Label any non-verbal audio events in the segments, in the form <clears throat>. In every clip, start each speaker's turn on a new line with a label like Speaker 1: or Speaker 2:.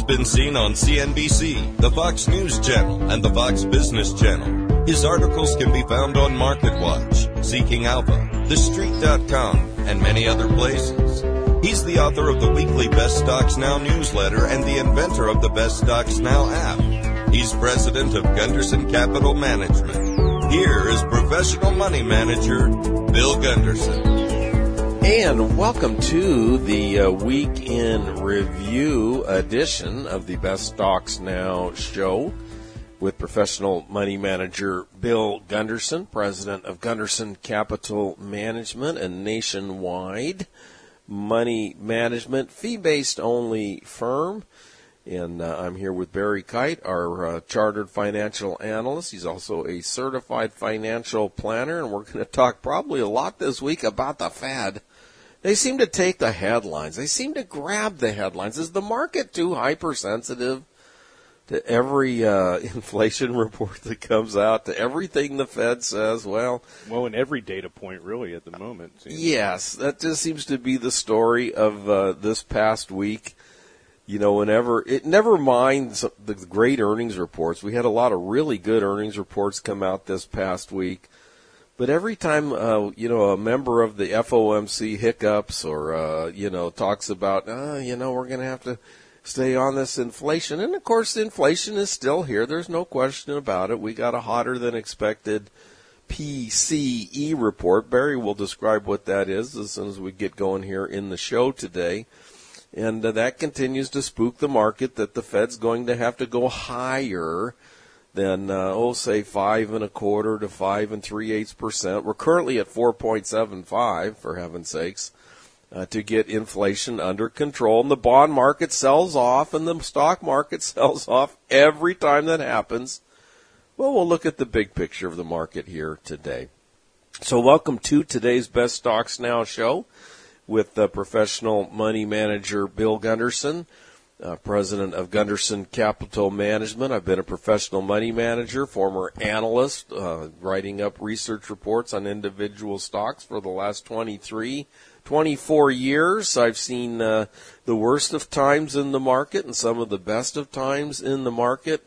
Speaker 1: He's been seen on CNBC, the Fox News Channel, and the Fox Business Channel. His articles can be found on MarketWatch, Seeking Alpha, TheStreet.com, and many other places. He's the author of the weekly Best Stocks Now newsletter and the inventor of the Best Stocks Now app. He's president of Gunderson Capital Management. Here is professional money manager Bill Gunderson.
Speaker 2: And welcome to the uh, week in review edition of the Best Stocks Now show with professional money manager Bill Gunderson, president of Gunderson Capital Management, a nationwide money management fee based only firm. And uh, I'm here with Barry Kite, our uh, chartered financial analyst. He's also a certified financial planner, and we're going to talk probably a lot this week about the Fed they seem to take the headlines. They seem to grab the headlines. Is the market too hypersensitive to every uh, <laughs> inflation report that comes out, to everything the Fed says? Well,
Speaker 3: well, in every data point, really, at the moment.
Speaker 2: Yes, that just seems to be the story of uh, this past week. You know, whenever it never minds the great earnings reports. We had a lot of really good earnings reports come out this past week but every time, uh, you know, a member of the FOMC hiccups or, uh, you know, talks about, uh, you know, we're going to have to stay on this inflation. And of course, inflation is still here. There's no question about it. We got a hotter than expected PCE report. Barry will describe what that is as soon as we get going here in the show today. And uh, that continues to spook the market that the Fed's going to have to go higher than uh, oh say five and a quarter to five and three eighths percent. We're currently at four point seven five for heaven's sakes. Uh, to get inflation under control, and the bond market sells off, and the stock market <laughs> sells off every time that happens. Well, we'll look at the big picture of the market here today. So, welcome to today's Best Stocks Now show with uh, professional money manager Bill Gunderson uh, president of Gunderson Capital Management. I've been a professional money manager, former analyst, uh, writing up research reports on individual stocks for the last 23, 24 years. I've seen uh, the worst of times in the market and some of the best of times in the market.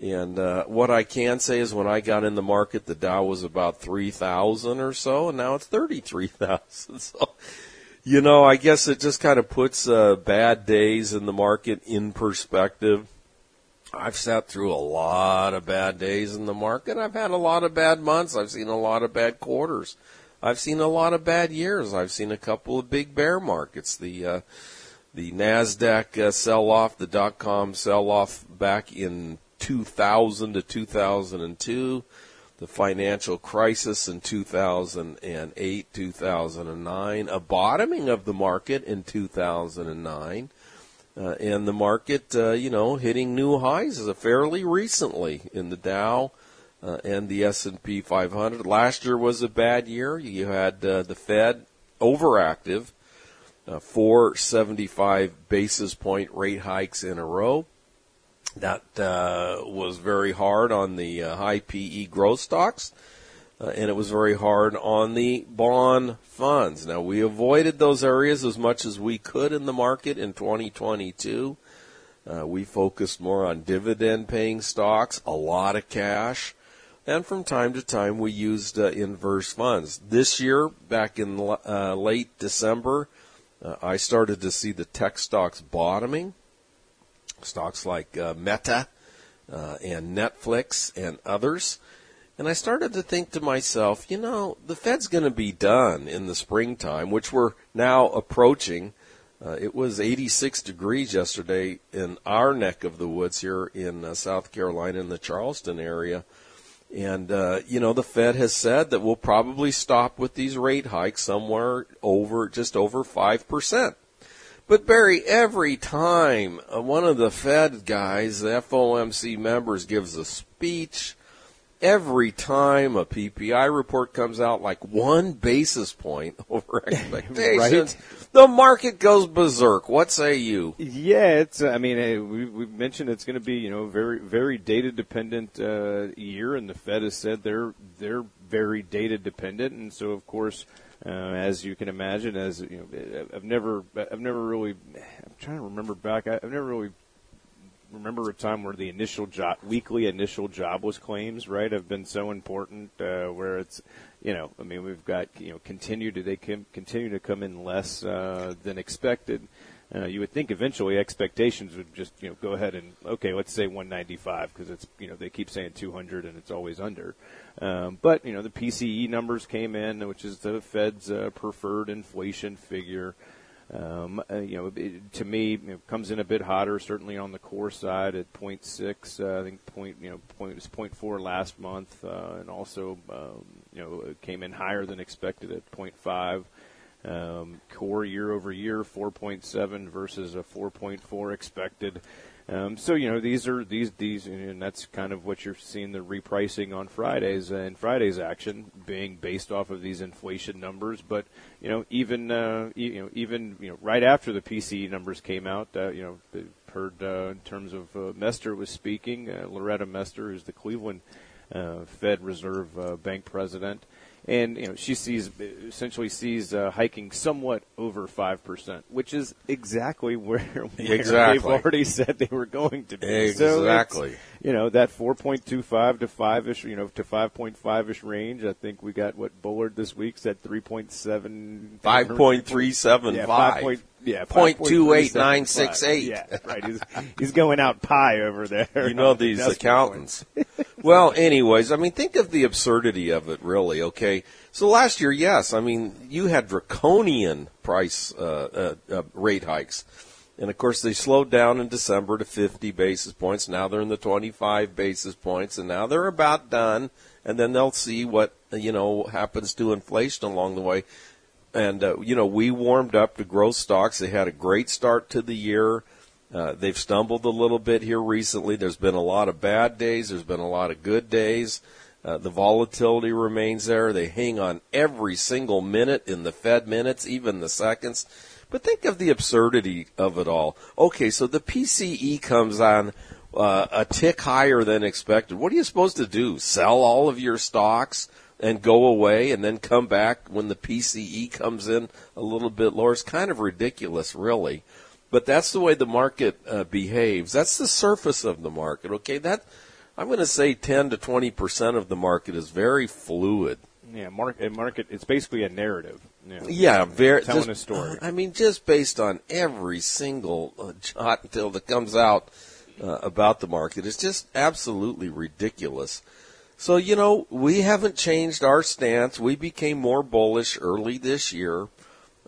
Speaker 2: And uh, what I can say is when I got in the market, the Dow was about 3,000 or so, and now it's 33,000. <laughs> So you know, I guess it just kind of puts uh, bad days in the market in perspective. I've sat through a lot of bad days in the market. I've had a lot of bad months. I've seen a lot of bad quarters. I've seen a lot of bad years. I've seen a couple of big bear markets. The uh, the Nasdaq uh, sell off, the dot com sell off back in 2000 to 2002 the financial crisis in 2008, 2009, a bottoming of the market in 2009, uh, and the market, uh, you know, hitting new highs fairly recently in the Dow uh, and the S&P 500. Last year was a bad year. You had uh, the Fed overactive, uh, 475 basis point rate hikes in a row. That uh, was very hard on the uh, high PE growth stocks, uh, and it was very hard on the bond funds. Now, we avoided those areas as much as we could in the market in 2022. Uh, we focused more on dividend paying stocks, a lot of cash, and from time to time we used uh, inverse funds. This year, back in uh, late December, I started to see the tech stocks bottoming stocks like uh, Meta uh, and Netflix and others. And I started to think to myself, you know, the Fed's going to be done in the springtime, which we're now approaching. Uh, it was 86 degrees yesterday in our neck of the woods here in uh, South Carolina in the Charleston area. And, uh, you know, the Fed has said that we'll probably stop with these rate hikes somewhere over, just over 5%. But Barry, every time uh, one of the Fed guys, the FOMC members, gives a speech, every time a PPI report comes out, like one basis point <laughs> over <laughs> expectations, right? the market goes berserk. What say you?
Speaker 3: Yeah, it's. I mean, we we mentioned it's going to be you know very very data dependent uh, year, and the Fed has said they're they're very data dependent, and so of course uh, as you can imagine, as you know, I've never, I've never really, I'm trying to remember back. I've never really remember a time where the initial job, weekly initial jobless claims, right, have been so important. Uh, where it's, you know, I mean, we've got you know continue to they can continue to come in less uh, than expected. Uh, you would think eventually expectations would just you know go ahead and okay, let's say 195 because it's you know they keep saying 200 and it's always under. Um, but you know the PCE numbers came in, which is the Fed's uh, preferred inflation figure. Um, uh, you know, it, to me, know, comes in a bit hotter, certainly on the core side at 0.6. Uh, I think point, you know, point was 0.4 last month, uh, and also, um, you know, came in higher than expected at 0.5. Um, core year over year, 4.7 versus a 4.4 expected. Um, so you know these are these these and that's kind of what you're seeing the repricing on Fridays and Fridays action being based off of these inflation numbers. But you know even uh, you know even you know right after the PCE numbers came out, uh, you know heard uh, in terms of uh, Mester was speaking, uh, Loretta Mester, who's the Cleveland uh, Fed Reserve uh, Bank president and you know she sees essentially sees uh, hiking somewhat over five percent, which is exactly <laughs> where, where
Speaker 2: exactly.
Speaker 3: they've already said they were going to be.
Speaker 2: Exactly.
Speaker 3: So you know that four point two five to five ish, you know, to five point five ish range. I think we got what Bullard this week said three point seven.
Speaker 2: Five point three seven five.
Speaker 3: Yeah,
Speaker 2: point two eight nine six eight.
Speaker 3: Yeah, right. He's, he's going out pie over there.
Speaker 2: You know these accountants. <laughs> well, anyways, I mean, think of the absurdity of it, really. Okay, so last year, yes, I mean, you had draconian price uh, uh, uh, rate hikes, and of course, they slowed down in December to fifty basis points. Now they're in the twenty-five basis points, and now they're about done. And then they'll see what you know happens to inflation along the way and uh, you know we warmed up to growth stocks. They had a great start to the year. Uh, they've stumbled a little bit here recently. There's been a lot of bad days. There's been a lot of good days. Uh, the volatility remains there. They hang on every single minute in the Fed minutes, even the seconds. But think of the absurdity of it all. Okay, so the PCE comes on uh, a tick higher than expected. What are you supposed to do? Sell all of your stocks? and go away and then come back when the PCE comes in a little bit lower. It's kind of ridiculous, really. But that's the way the market uh, behaves. That's the surface of the market. Okay, that I'm going to say 10 to 20 percent of the market is very fluid.
Speaker 3: Yeah, market. Market. It's basically a narrative.
Speaker 2: Know, yeah, very
Speaker 3: telling
Speaker 2: just,
Speaker 3: a story.
Speaker 2: I mean, just based on every single uh, jot until that comes out uh, about the market, it's just absolutely ridiculous. So, you know, we haven't changed our stance. We became more bullish early this year.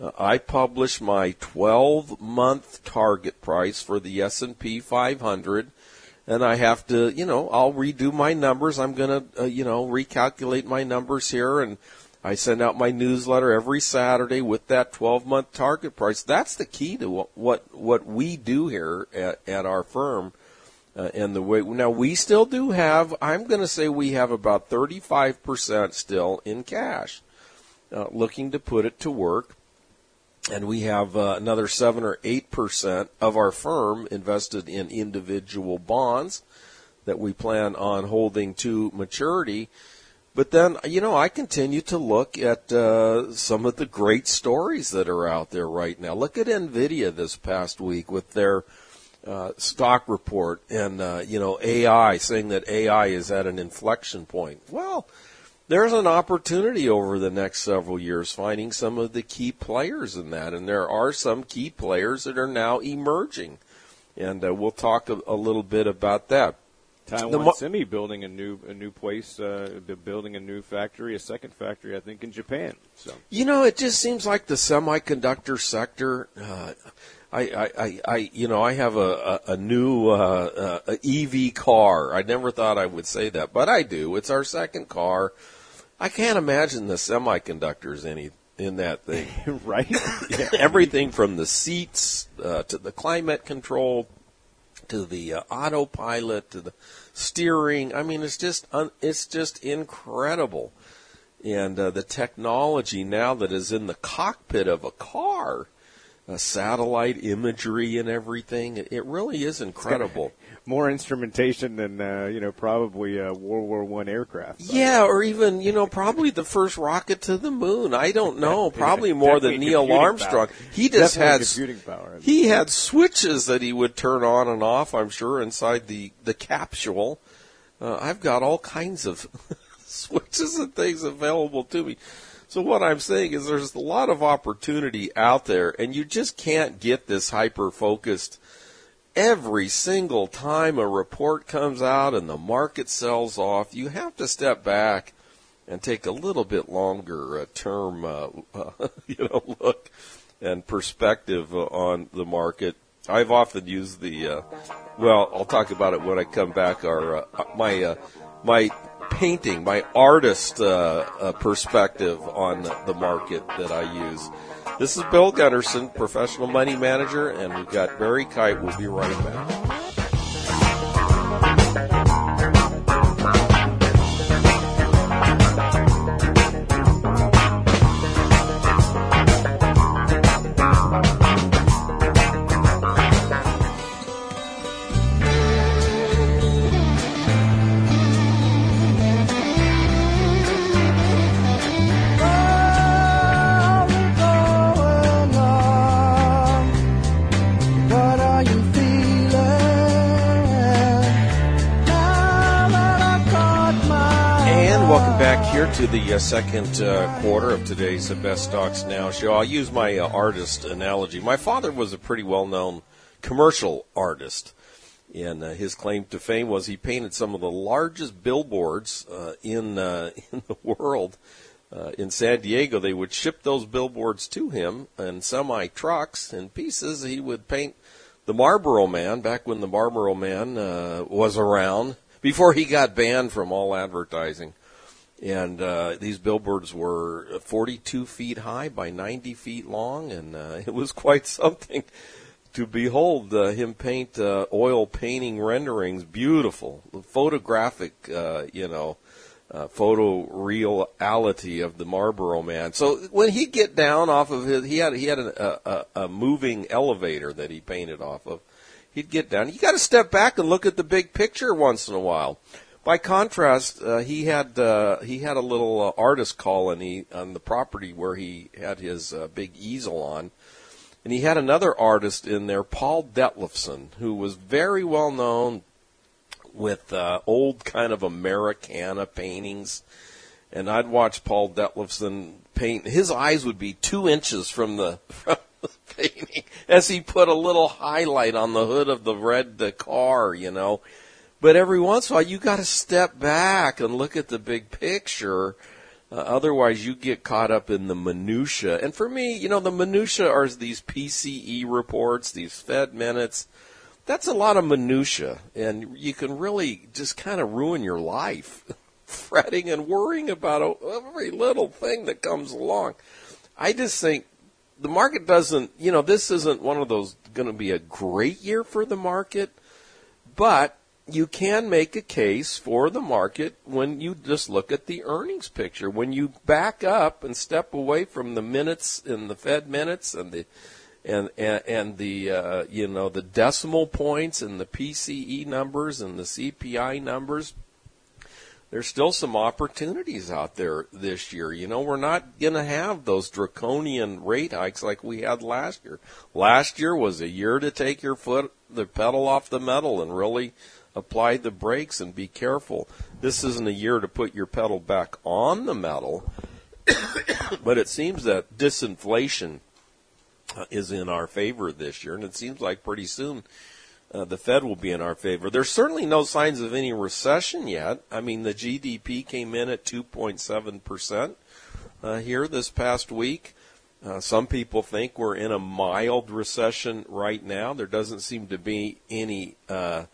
Speaker 2: Uh, I published my 12 month target price for the S&P 500 and I have to, you know, I'll redo my numbers. I'm going to, uh, you know, recalculate my numbers here and I send out my newsletter every Saturday with that 12 month target price. That's the key to what, what, what we do here at, at our firm uh, and the way now we still do have i'm going to say we have about 35% still in cash uh, looking to put it to work and we have uh, another 7 or 8% of our firm invested in individual bonds that we plan on holding to maturity but then you know i continue to look at uh, some of the great stories that are out there right now look at nvidia this past week with their uh, stock report and uh, you know AI saying that AI is at an inflection point. Well, there's an opportunity over the next several years finding some of the key players in that, and there are some key players that are now emerging, and uh, we'll talk a, a, little bit about that.
Speaker 3: Taiwan mo- Semi building a new a new place, uh, building a new factory, a second factory, I think, in Japan. So
Speaker 2: you know, it just seems like the semiconductor sector. Uh, I, I, I, you know, I have a, a, a new uh, uh, EV car. I never thought I would say that, but I do. It's our second car. I can't imagine the semiconductors any in that thing, <laughs>
Speaker 3: right? <laughs>
Speaker 2: yeah. Everything from the seats uh, to the climate control to the uh, autopilot to the steering. I mean, it's just un- it's just incredible, and uh, the technology now that is in the cockpit of a car uh, satellite imagery and everything. It, it really is incredible.
Speaker 3: More instrumentation than uh, you know, probably uh, World War One aircraft.
Speaker 2: Yeah, or even you know, probably the first rocket to the moon. I don't <laughs> know. Probably more than Neil Armstrong.
Speaker 3: power.
Speaker 2: He just
Speaker 3: Definitely
Speaker 2: had
Speaker 3: computing power.
Speaker 2: he had switches that he would turn on and off. I'm sure inside the the capsule. Uh, I've got all kinds of <laughs> switches and things available to me. So what I'm saying is there's a lot of opportunity out there and you just can't get this hyper focused every single time a report comes out and the market sells off. You have to step back and take a little bit longer uh, term uh, <laughs> you know look and perspective uh, on the market. I've often used the uh, well, I'll talk about it when I come back. Our uh, my my painting, my artist uh, uh, perspective on the market that I use. This is Bill Gunderson, professional money manager, and we've got Barry Kite. We'll be right back. Welcome back here to the uh, second uh, quarter of today's uh, Best Stocks Now show. I'll use my uh, artist analogy. My father was a pretty well known commercial artist. And uh, his claim to fame was he painted some of the largest billboards uh, in <laughs> in the world. In San Diego, they would ship those billboards to him in semi trucks in pieces. He would paint the Marlboro Man back when the Marlboro Man was around before he got banned from all advertising. And uh, these billboards were 42 feet high by 90 feet long, and uh, <laughs> it was quite something to behold uh, him paint uh, oil painting renderings. Beautiful, photographic, uh, you know, uh, photo reality of the Marlboro Man. So when he get down off of his, he had he had a, a, a moving elevator that he painted off of. He'd get down. You got to step back and look at the big picture once in a while. By contrast, uh, he had uh, he had a little uh, artist colony on the property where he had his uh, big easel on, and he had another artist in there, Paul Detlefsen, who was very well known with uh, old kind of Americana paintings. And I'd watch Paul Detlefsen paint. His eyes would be two inches from the, <laughs> from the painting as he put a little highlight on the hood of the red uh, car, you know. But every once in a while, you got to step back and look at the big picture. Uh, otherwise, you get caught up in the minutia. And for me, you know, the minutia are these PCE reports, these Fed minutes. That's a lot of minutia, and you can really just kind of ruin your life, <laughs> fretting and worrying about every little thing that comes along. I just think the market doesn't. You know, this isn't one of those going to be a great year for the market, but you can make a case for the market when you just look at the earnings picture. When you back up and step away from the minutes and the Fed minutes and the and and, and the uh, you know the decimal points and the PCE numbers and the CPI numbers, there's still some opportunities out there this year. You know, we're not going to have those draconian rate hikes like we had last year. Last year was a year to take your foot the pedal off the metal and really apply the brakes and be careful. This isn't a year to put your pedal back on the metal, <coughs> but it seems that disinflation uh, is in our favor this year, and it seems like pretty soon uh, the Fed will be in our favor. There's certainly no signs of any recession yet. I mean, the GDP came in at 2.7 percent uh, here this past week. Uh, some people think we're in a mild recession right now. There doesn't seem to be any uh,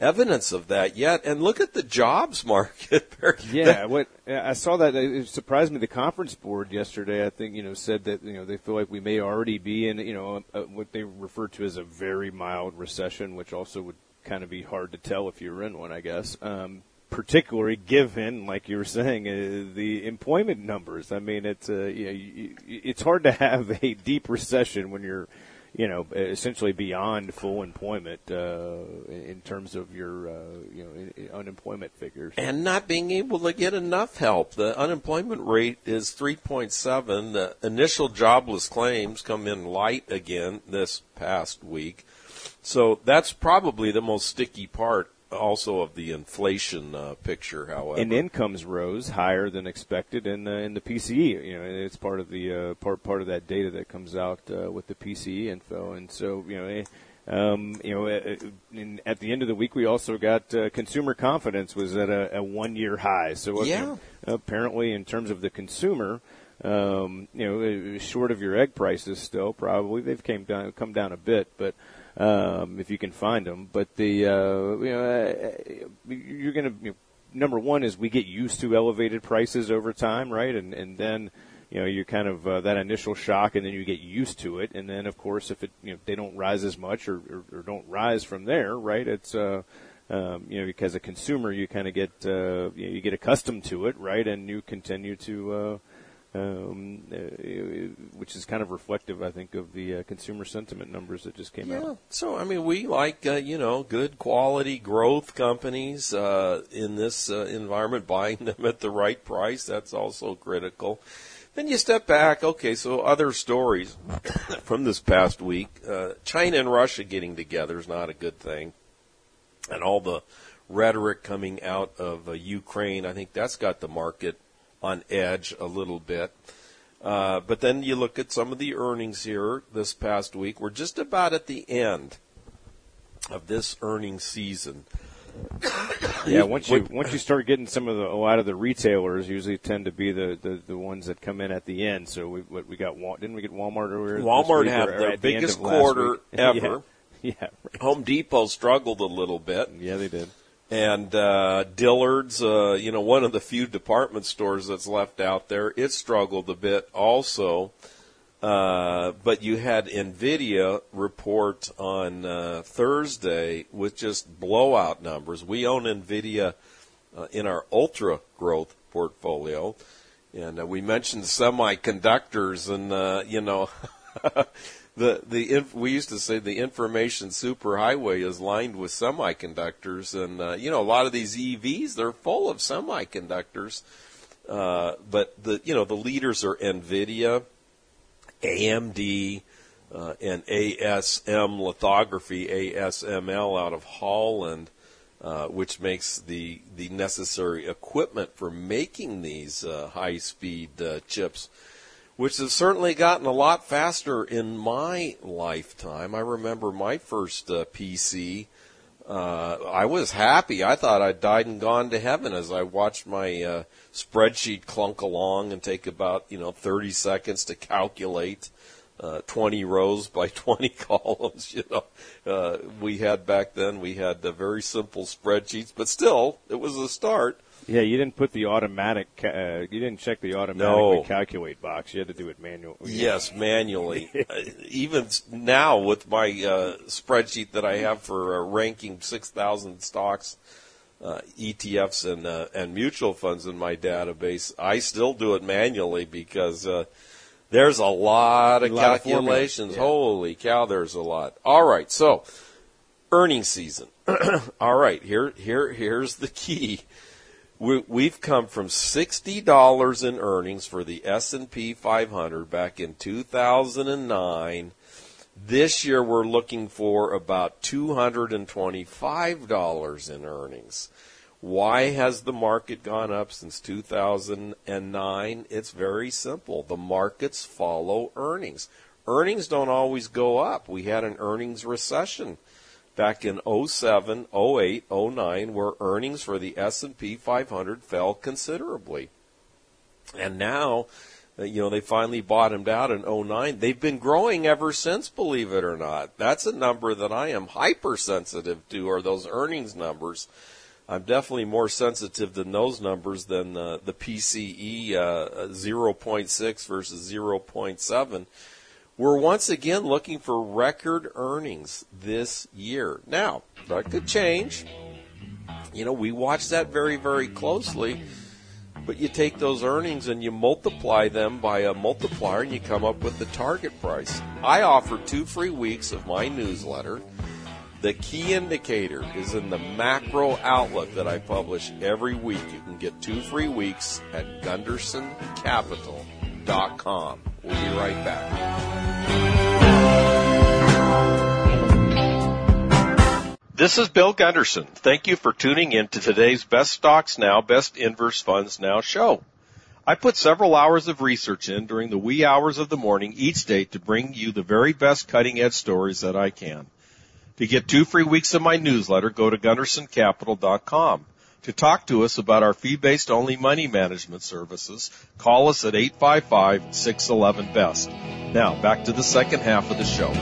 Speaker 2: evidence of that yet. And look at the jobs market. <laughs>
Speaker 3: Yeah, what I saw that it surprised me. The conference board yesterday, I think, you know, said that you know they feel like we may already be in you know a, what they refer to as a very mild recession, which also would kind of be hard to tell if you're in one, I guess. Um, particularly given, like you were saying, uh, the employment numbers. I mean, it's uh, you know, you, it's hard to have a deep recession when you're you know, essentially beyond full employment uh, in terms of your, uh, you know, unemployment figures.
Speaker 2: And not being able to get enough help. The unemployment rate is 3.7. The initial jobless claims come in light again this past week. So that's probably the most sticky part also of the inflation uh, picture, however.
Speaker 3: And incomes rose higher than expected in the in the PCE. You know, it's part of the uh, part part of that data that comes out uh, with the PCE info. And so, you know. Eh, um, you know, uh, in, at the end of the week, we also got uh, consumer confidence was at a, a one-year high. So,
Speaker 2: yeah.
Speaker 3: apparently, in terms of the consumer, um, you know, short of your egg prices, still probably they've came down, come down a bit, but um, if you can find them. But the uh, you know uh, you're going to you know, number one is we get used to elevated prices over time, right? And and then you know you kind of uh, that initial shock, and then you get used to it, and then of course if it you know they don't rise as much or, or, or don't rise from there, right? It's uh, um, you know, because a consumer, you kind of get uh, you, know, you get accustomed to it, right, and you continue to uh, um, uh, which is kind of reflective, I think, of the uh, consumer sentiment numbers that just came
Speaker 2: yeah.
Speaker 3: out.
Speaker 2: So, I mean, we like, uh, you know, good quality growth companies uh, in this uh, environment, <laughs> buying them at the right price. That's also critical. Then you step back. Okay, so other stories <coughs> from this past week. Uh, China and Russia getting together is not a good thing. And all the rhetoric coming out of Ukraine, I think that's got the market on edge a little bit. Uh, but then you look at some of the earnings here this past week. We're just about at the end of this earnings season. <coughs>
Speaker 3: yeah, once you once you start getting some of the a lot of the retailers usually tend to be the, the, the ones that come in at the end. So we what we got didn't we get Walmart earlier?
Speaker 2: Walmart had their biggest
Speaker 3: the
Speaker 2: quarter <laughs> ever.
Speaker 3: yeah. <laughs> yeah right.
Speaker 2: Home Depot struggled a little bit.
Speaker 3: Yeah, they did
Speaker 2: and uh, Dillard's, uh, you know, one of the few department stores that's left out there, it struggled a bit also. Uh, but you had Nvidia report on uh, Thursday with just blowout numbers. We own Nvidia uh, in our ultra growth portfolio, and uh, we mentioned semiconductors, and uh, you know. <laughs> the the we used to say the information superhighway is lined with semiconductors, and uh, you know a lot of these EVs they're full of semiconductors. Uh, but the you know the leaders are Nvidia, AMD, uh, and ASM Lithography, ASML out of Holland, uh, which makes the the necessary equipment for making these uh, high speed uh, chips which has certainly gotten a lot faster in my lifetime. I remember my first uh, PC. Uh, I was happy. I thought I'd died and gone to heaven as I watched my uh, spreadsheet clunk along and take about you know 30 seconds to calculate uh, 20 rows by <laughs> 20 columns. You know, uh, we had back then we had uh, very simple spreadsheets, but still it was a start.
Speaker 3: Yeah, you didn't put the automatic. Uh, you didn't check the automatic
Speaker 2: no.
Speaker 3: calculate box. You had to do it manually.
Speaker 2: Yes, manually. <laughs> uh, even now with my uh, spreadsheet that I have for uh, ranking six thousand stocks, uh, ETFs, and uh, and mutual funds in my database, I still do it manually because there's a lot of
Speaker 3: a lot
Speaker 2: calculations.
Speaker 3: Of yeah.
Speaker 2: Holy cow, there's a lot. All right, so earnings season. <clears throat> All right, here here here's the key we, have come from sixty dollars in earnings for the S and P 500 back in 2009. This year, we're looking for about two hundred and twenty-five dollars in earnings. Why has the market gone up since 2009? It's very simple. The markets follow earnings. Earnings don't always go up. We had an earnings recession back in 07, 08, 09 where earnings for the S&P 500 fell considerably. And now, uh, you know, they finally bottomed out in 09. They've been growing ever since, believe it or not. That's a number that I am hypersensitive to are those earnings numbers. I'm definitely more sensitive than those numbers than uh, the PCE uh, 0.6 versus 0.7 we're once again looking for record earnings this year. Now, that could change. You know, we watch that very, very closely. But you take those earnings and you multiply them by a multiplier and you come up with the target price. I offer two free weeks of my newsletter. The key indicator is in the macro outlook that I publish every week. You can get two free weeks at gundersoncapital.com. We'll be right back. This is Bill Gunderson. Thank you for tuning in to today's Best Stocks Now, Best Inverse Funds Now show. I put several hours of research in during the wee hours of the morning each day to bring you the very best cutting edge stories that I can. To get two free weeks of my newsletter, go to gundersoncapital.com. To talk to us about our fee-based only money management services, call us at 855-611-BEST. Now, back to the second half of the show.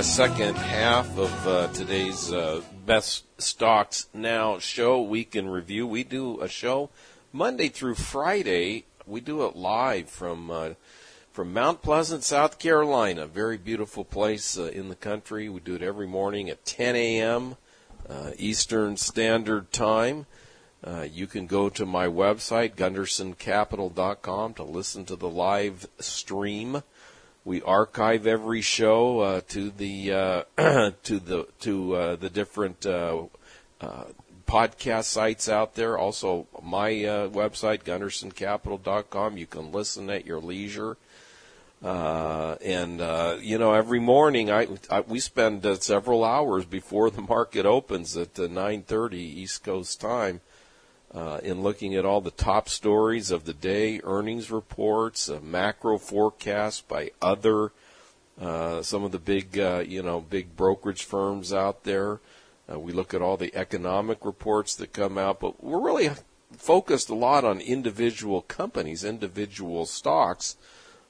Speaker 2: Uh, second half of uh, today's uh, Best Stocks Now show, week in review. We do a show Monday through Friday. We do it live from uh, from Mount Pleasant, South Carolina. Very beautiful place uh, in the country. We do it every morning at 10 a.m. Uh, Eastern Standard Time. you can go to my website, gundersoncapital.com, to listen to the live stream. We archive every show uh, to the uh, <clears throat> to the to uh, the different uh, uh, podcast sites out there. Also, my uh, website gundersoncapital.com. You can listen at your leisure. and you know, every morning I, I we spend several hours before the market opens at 9:30 East Coast time uh, in looking at all the top stories of the day, earnings reports, macro forecasts by other uh, some of the big uh, you know big brokerage firms out there. Uh, we look at all the economic reports that come out, but we're really focused a lot on individual companies, individual stocks.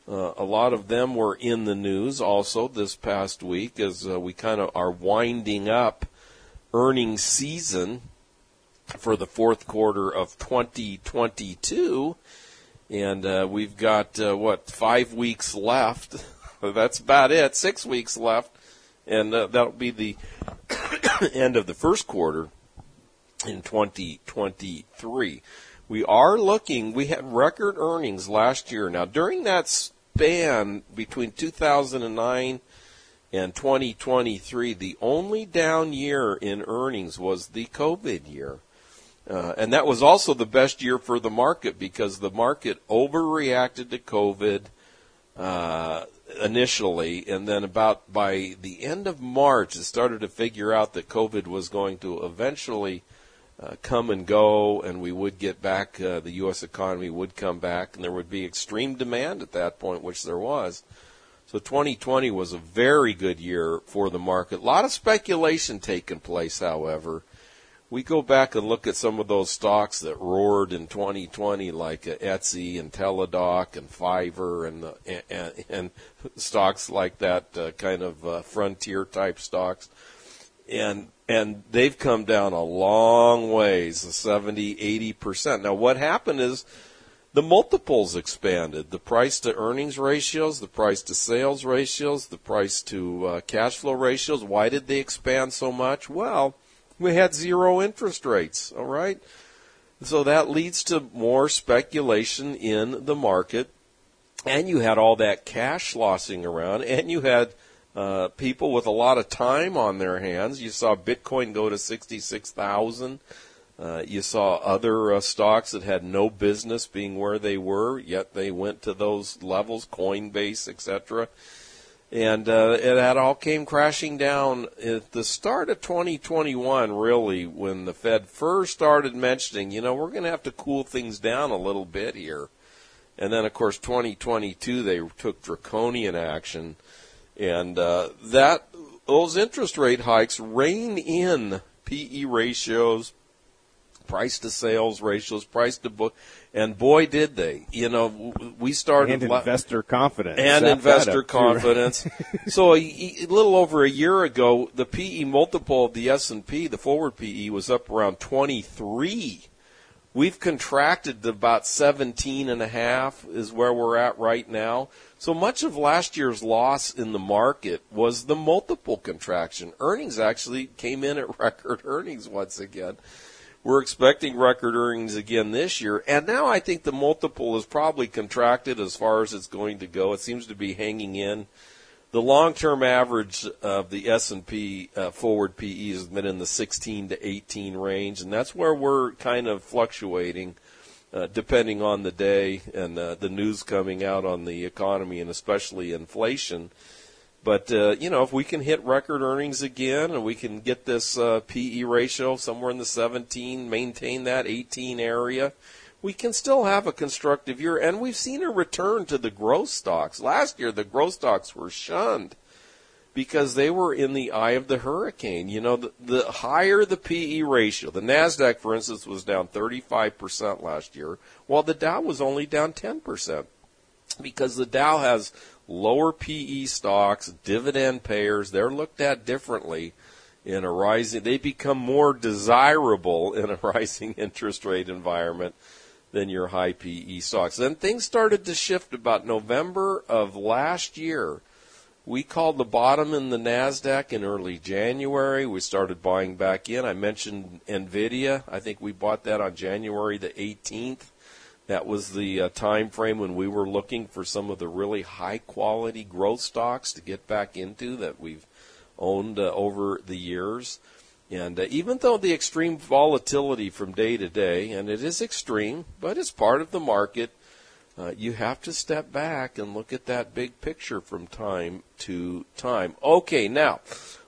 Speaker 2: Uh, a lot of them were in the news also this past week as we kind of are winding up earnings season for the fourth quarter of 2022. And uh, we've got, uh, what, five weeks left. <laughs> That's about it. Six weeks left. And uh, that'll be the <coughs> end of the first quarter in 2023. We are looking, we had record earnings last year. Now, during that span between 2009 and 2023, the only down year in earnings was the COVID year. Uh, and that was also the best year for the market because the market overreacted to COVID uh, initially, and then about by the end of March, it started to figure out that COVID was going to eventually uh, come and go, and we would get back. Uh, the U.S. economy would come back, and there would be extreme demand at that point, which there was. So 2020 was a very good year for the market. A lot of speculation taking place, however we go back and look at some of those stocks that roared in 2020, like uh, Etsy and Teladoc and Fiverr and the, and, and <laughs> stocks like that, uh, kind of uh, frontier type stocks, and and they've come down a long ways, 70, 80 percent. Now, what happened is the multiples expanded. The price to earnings ratios, the price to sales ratios, the price to uh, cash flow ratios. Why did they expand so much? Well we had zero interest rates, all right? So that leads to more speculation in the market. And you had all that cash sloshing around, and you had uh, people with a lot of time on their hands. You saw Bitcoin go to 66,000. Uh, you saw other uh, stocks that had no business being where they were, yet they went to those levels, Coinbase, etc and uh, it had all came crashing down at the start of 2021. Really, when the Fed first started mentioning, you know, we're going to have to cool things down a little bit here, and then of course 2022 they took draconian action, and uh, that those interest rate hikes rein in PE ratios, price to sales ratios, price to book, And boy, did they! You know, we started
Speaker 3: and investor confidence
Speaker 2: and
Speaker 3: Zap
Speaker 2: investor confidence. <laughs> so a, a little over a year ago, the PE multiple of the S and P, the forward PE, was up around 23. We've contracted to about 17 and a half is where we're at right now. So much of last year's loss in the market was the multiple contraction. Earnings actually came in at <laughs> record earnings once again. We're expecting record earnings again this year, and now I think the multiple is probably contracted as far as it's going to go. It seems to be hanging in. The long-term average of the S&P uh, forward PE has been in the 16 to 18 range, and that's where we're kind of fluctuating, uh, depending on the day and uh, the news coming out on the economy and especially inflation. But uh, you know, if we can hit record earnings again, and we can get this uh, PE ratio somewhere in the 17, maintain that 18 area, we can still have a constructive year. And we've seen a return to the growth stocks. Last year, the growth stocks were shunned because they were in the eye of the hurricane. You know, the, the higher the PE ratio, the Nasdaq, for instance, was down 35% last year, while the Dow was only down 10% because the Dow has lower PE stocks, dividend payers. They're looked at differently in a rising. They become more desirable in a <laughs> rising interest rate environment than your high PE stocks. Then things started to shift about November of last year. We called the bottom in the Nasdaq in early January. We started buying back in. I mentioned Nvidia. I think we bought that on January the 18th. That was the uh, time frame when we were looking for some of the really high quality growth stocks to get back into that we've owned uh, over the years. And uh, even though the extreme volatility from day to day, and it is extreme, but it's part of the market, uh, you have to step back and look at that big picture from time to time. Okay, now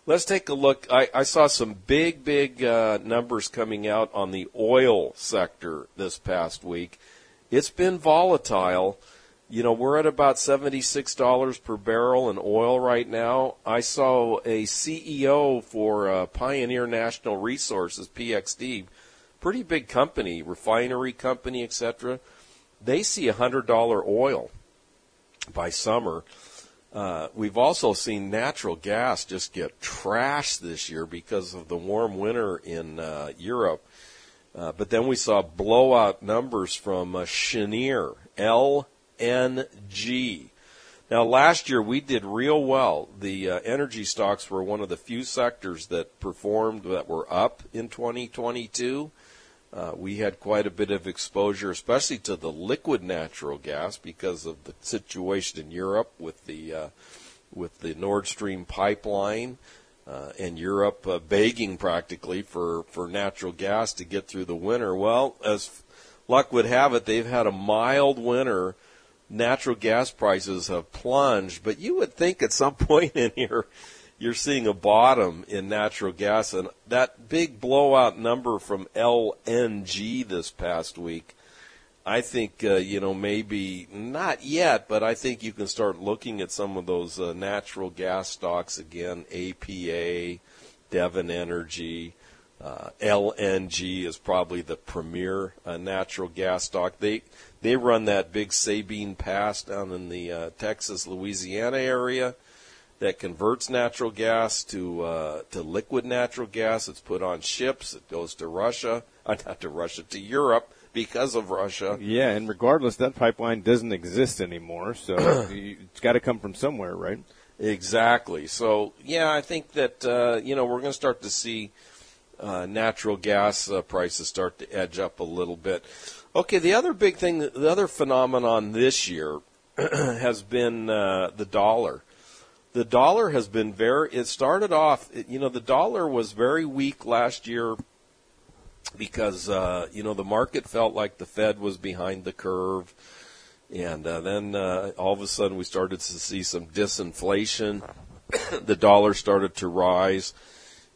Speaker 2: let's take a look. I, I saw some big, big uh, numbers coming out on the oil sector this past week. It's been volatile. You know, we're at about $76 per barrel in oil right now. I saw a CEO for uh, Pioneer Natural Resources, PXD, pretty big company, refinery company, etc. They see $100 oil by summer. Uh, we've also seen natural gas just get trashed this year because of the warm winter in uh, Europe. Uh, but then we saw blowout numbers from uh, Cheniere, LNG. Now, last year we did real well. The uh, energy stocks were one of the few sectors that performed that were up in 2022. Uh, we had quite a bit of exposure, especially to the liquid natural gas, because of the situation in Europe with the uh, with the Nord Stream pipeline, uh, and Europe uh, begging practically for for natural gas to get through the winter. Well, as luck would have it, they've had a mild winter. Natural gas prices have plunged, but you would think at some <laughs> point in here you're seeing a bottom in natural gas. And that big blowout number from LNG this past week, I think, uh, you know, maybe not yet, but I think you can start looking at some of those uh, natural gas stocks again, APA, Devon Energy. Uh, LNG is probably the premier uh, natural gas stock. They they run that big Sabine Pass down in the uh, Texas Louisiana area that converts natural gas to uh, to liquid natural gas. It's put on ships. It goes to Russia, <laughs> not to Russia, to Europe because of Russia.
Speaker 3: Yeah, and regardless, that pipeline doesn't exist anymore, so <coughs> it's got to come from somewhere, right?
Speaker 2: Exactly. So yeah, I think that uh, you know we're going to start to see uh, natural gas uh, prices start to edge up a little bit. Okay, the other big thing, the other phenomenon this year <coughs> has been uh, the dollar. The dollar has been very. It started off, you know, the dollar was very weak last year because uh, you know the market felt like the Fed was behind the curve, and uh, then uh, all of a sudden we started to see some disinflation. <coughs> the dollar started to rise,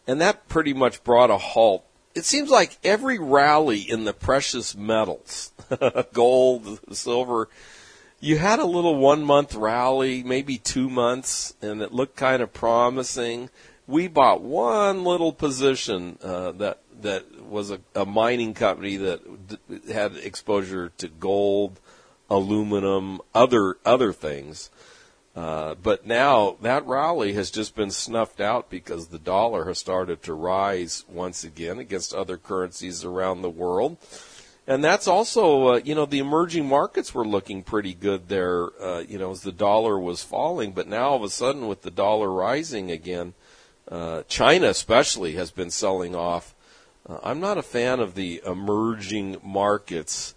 Speaker 2: and that pretty much brought a halt. It seems like every rally in the precious metals, <laughs> gold, silver, you had a little one month rally, maybe two months, and it looked kind of promising. We bought one little position uh, that that was a, a mining company that d- had exposure to gold, aluminum, other other things. Uh, but now that rally has just been snuffed out because the dollar has started to rise once again against other currencies around the world. And that's also, uh, you know, the emerging markets were looking pretty good there, uh, you know, as the dollar was falling. But now all of a sudden, with the dollar rising again, uh, China especially has been selling off. Uh, I'm not a fan of the emerging markets.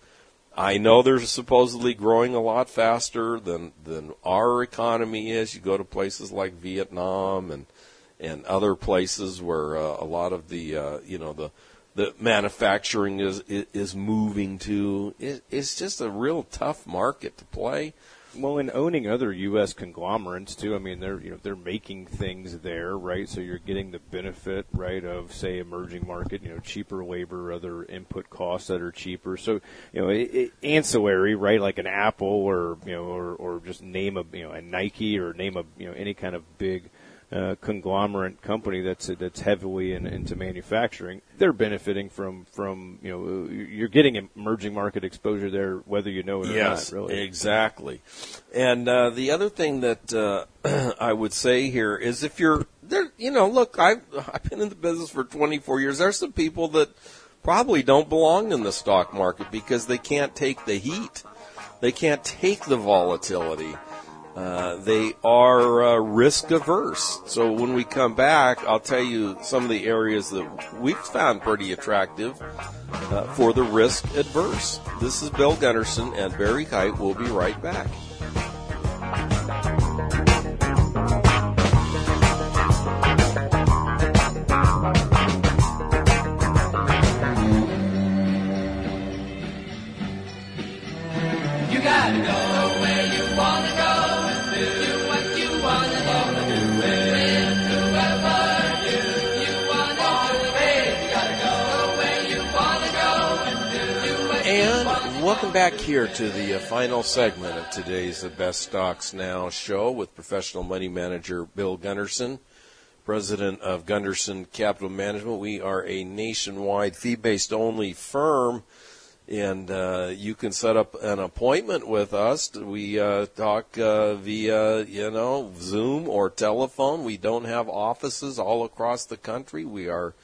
Speaker 2: I know they're supposedly growing a lot faster than than our economy is. You go to places like Vietnam and and other places where uh, a lot of the uh, you know the the manufacturing is is moving to. It, it's just a real tough market to play.
Speaker 3: Well, in owning other U.S. conglomerates too, I mean they're you know they're making things there, right? So you're getting the benefit, right, of say emerging market, you know, cheaper labor, other input costs that are cheaper. So you know, it, it, ancillary, right, like an Apple or you know, or or just name a you know a Nike or name a you know any kind of big uh, conglomerate company that's that's heavily in, into manufacturing, they're benefiting from from you know you're getting emerging market exposure there, whether you know it or
Speaker 2: yes,
Speaker 3: not. Really,
Speaker 2: exactly. And uh, the other thing that uh, <clears throat> I would say here is if you're there, you know, look, I've I've been in the business for 24 years. There's some people that probably don't belong in the stock market because they can't take the heat. They can't take the volatility. Uh, they are uh, risk averse. So when we come back, I'll tell you some of the areas that we've found pretty attractive uh, for the risk adverse. This is Bill Gunderson and Barry Kite. We'll be right back.
Speaker 4: You gotta go where you wanna go
Speaker 2: welcome back here to the uh, final segment of today's The Best Stocks Now show with professional money manager Bill Gunderson, president of Gunderson Capital Management. We are a nationwide fee based only firm. And uh, you can set up an appointment with us. We uh, talk uh, via, you know, Zoom or telephone. We don't have offices all across the country. We are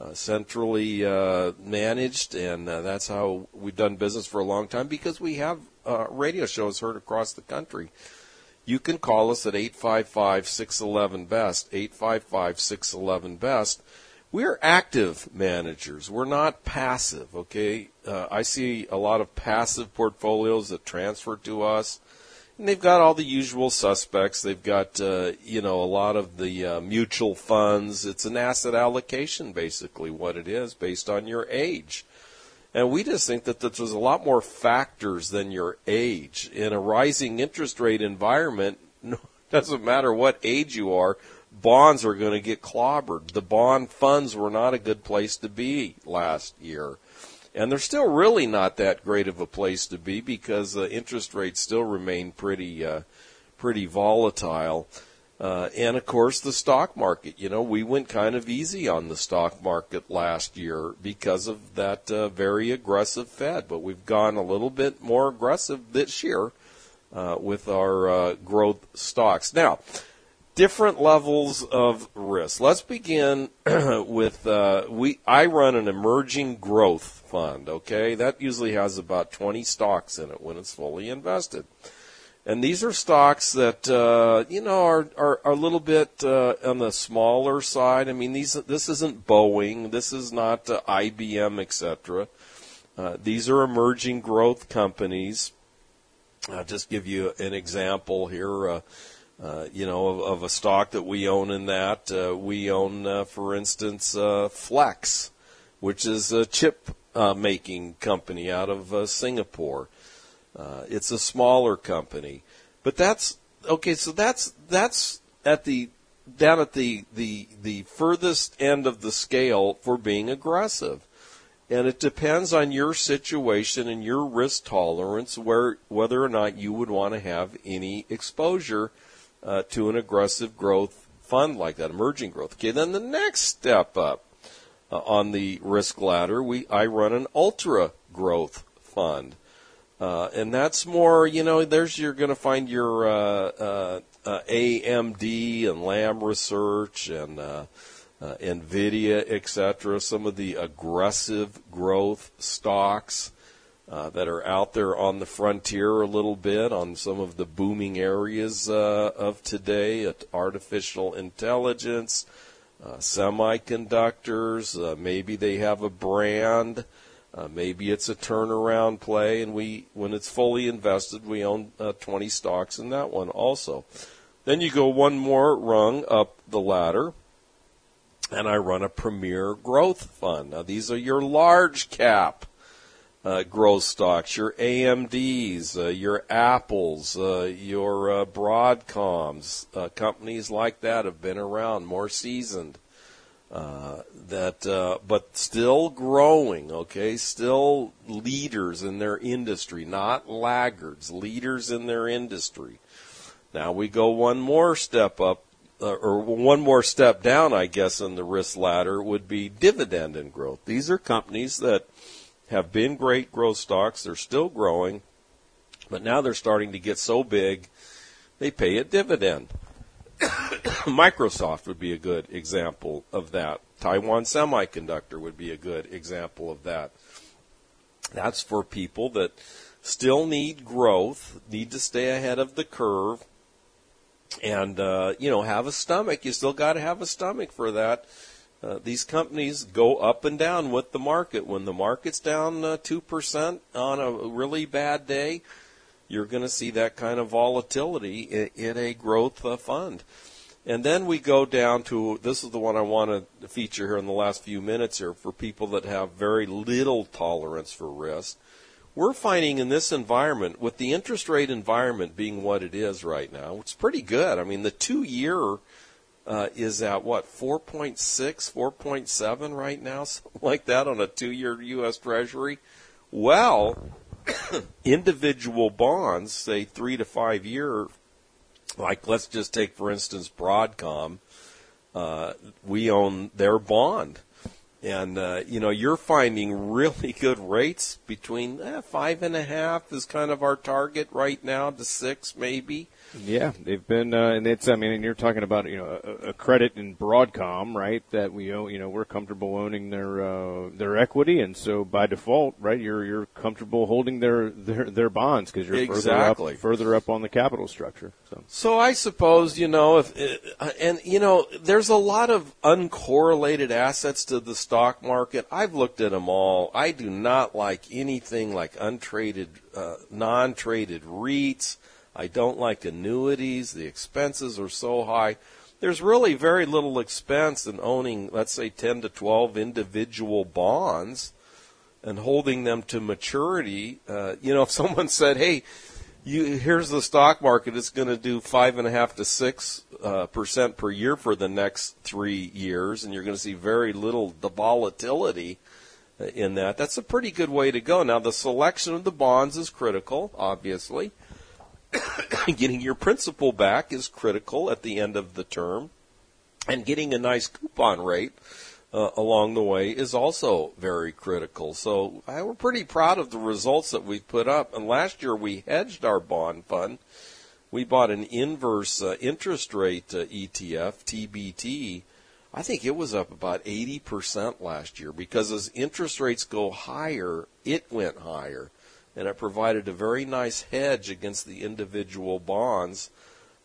Speaker 2: uh, centrally uh, managed, and uh, that's how we've done business for a long time because we have uh, radio shows heard across the country. You can call us at 855 611 BEST, 855 611 BEST. We're active managers. We're not passive, okay? Uh, I see a lot of passive portfolios that transfer to us and they've got all the usual suspects. They've got uh, you know a lot of the uh, mutual funds. It's an asset allocation, basically, what it is, based on your age. And we just think that there's a lot more factors than your age in a rising interest rate environment. <laughs> No, doesn't matter what age you are, bonds are going to get clobbered. The bond funds were not a good place to be last year. And they're still really not that great of a place to be because uh, interest rates still remain pretty, uh, pretty volatile. Uh, and of course, the stock market. You know, we went kind of easy on the stock market last year because of that uh, very aggressive Fed, but we've gone a little bit more aggressive this year uh, with our uh, growth stocks. Now, different levels of risk. Let's begin <clears throat> with uh, we. I run an emerging growth fund. Okay, that usually has about 20 stocks in it when it's fully invested. And these are stocks that uh, you know are, are are a little bit uh, on the smaller side. I mean, these this isn't Boeing, this is not uh, IBM, etc. Uh, these are emerging growth companies. I'll just give you an example here. Uh, you know, of, of, a stock that we own in that. Uh, we own, uh, for instance, uh, Flex, which is a chip uh, making company out of Singapore. it's a smaller company, but that's okay. So that's that's at the down at the the the furthest end of the scale for being aggressive. And it depends on your situation and your risk tolerance where whether or not you would want to have any exposure uh, to an aggressive growth fund like that, emerging growth. Okay, then the next step up uh, on the risk ladder, we I run an ultra growth fund. Uh, and that's more, you know, there's you're going to find your uh, uh, uh, AMD and Lam Research and Nvidia, etc. Some of the aggressive growth stocks uh, that are out there on the frontier a little bit on some of the booming areas uh, of today, artificial intelligence, uh, semiconductors. Uh, maybe they have a brand. Uh, maybe it's a turnaround play, and we, when it's fully invested, we own uh, 20 stocks in that one also. Then you go one more rung up the ladder, and I run a premier growth fund. Now these are your large cap uh, growth stocks, your AMDs, uh, your Apples, uh, your uh, Broadcoms, uh, companies like that have been around, more seasoned. Uh, that, but still growing. Okay, still leaders in their industry, not laggards. Leaders in their industry. Now we go one more step up, or one more step down, I guess, in the risk ladder would be dividend and growth. These are companies that have been great growth stocks. They're still growing, but now they're starting to get so big, they pay a dividend. <coughs> Microsoft would be a good example of that. Taiwan Semiconductor would be a good example of that. That's for people that still need growth, need to stay ahead of the curve, and uh, you know have a stomach. You still got to have a stomach for that. Uh, these companies go up and down with the market. When the market's down uh, two percent on a really bad day, you're going to see that kind of volatility in, in a growth uh, fund. And then we go down to this is the one I want to feature here in the last few minutes here for people that have very little tolerance for risk. We're finding in this environment, with the interest rate environment being what it is right now, it's pretty good. I mean, the two year uh, is at what 4.6, 4.7 right now, <laughs> something like that on a two year U.S. Treasury. Well, <coughs> individual bonds, say three to five year, like let's just take for instance Broadcom, uh, we own their bond. And uh, you know you're finding <laughs> really good rates between eh, five and a half is kind of our target right now to six maybe,
Speaker 3: Yeah, they've been, uh, and it's. I mean, and you're talking about you know a, a credit in Broadcom, right? That we own, you know, we're comfortable owning their uh, their equity, and so by default, right, you're you're comfortable holding their their, their bonds because you're
Speaker 2: Exactly.
Speaker 3: further up further up on the capital structure. So
Speaker 2: So I suppose you know if uh, and you know there's a lot of uncorrelated assets to the stock market. I've looked at them all. I do not like anything like untraded, uh, non-traded REITs. I don't like annuities. The expenses are so high. There's really very little expense in owning, let's say, 10 to 12 individual bonds and holding them to maturity. Uh, you know, if <laughs> someone said, "Hey, you here's the stock market. It's going to do five and a half to six uh, percent per year for the next three years, and you're going to see very little the volatility uh, in that. That's a pretty good way to go. Now, the selection of the bonds is critical, obviously. <coughs> getting your principal back is critical at the end of the term, and getting a nice coupon rate uh, along the way is also very critical. So I, we're pretty proud of the results that we've put up. And last year we hedged our bond fund. We bought an inverse uh, interest rate uh, ETF, TBT. I think it was up about 80% last year because as interest rates go higher, it went higher. And it provided a very nice hedge against the individual bonds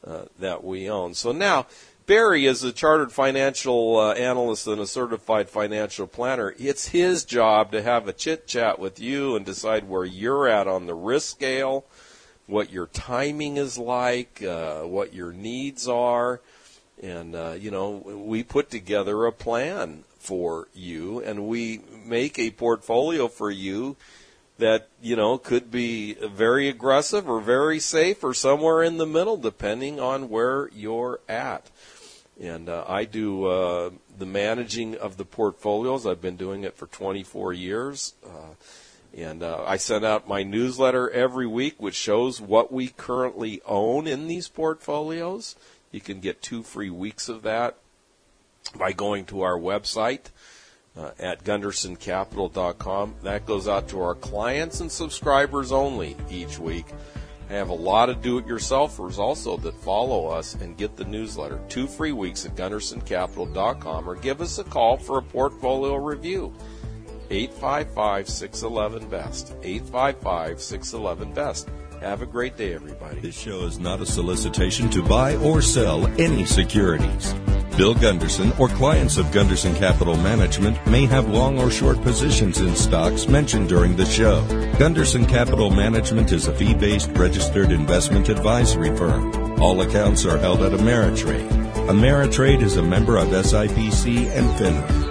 Speaker 2: uh, that we own. So now, Barry is a chartered financial uh, analyst and a certified financial planner. It's his job to have a chit chat with you and decide where you're at on the risk scale, what your timing is like, uh, what your needs are, and uh, you know we put together a plan for you, and we make a portfolio for you that you know could be very aggressive or very safe or somewhere in the middle, depending on where you're at. And uh, I do uh, the managing of the portfolios. I've been doing it for 24 years. Uh, and uh, I send out my newsletter every week, which shows what we currently own in these portfolios. You can get two free weeks of that by going to our website, uh, at gundersoncapital.com. That goes out to our clients and subscribers only each week. I have a lot of do-it-yourselfers also that follow us and get the newsletter. Two free weeks at gundersoncapital.com or give us a call for a portfolio review. 855-611-BEST. 855-611-BEST. Have a great day, everybody.
Speaker 1: This show is not a solicitation to buy or sell any securities. Bill Gunderson or clients of Gunderson Capital Management may have long or short positions in stocks mentioned during the show. Gunderson Capital Management is a fee-based registered investment advisory firm. All accounts are held at Ameritrade. Ameritrade is a member of SIPC and FINRA.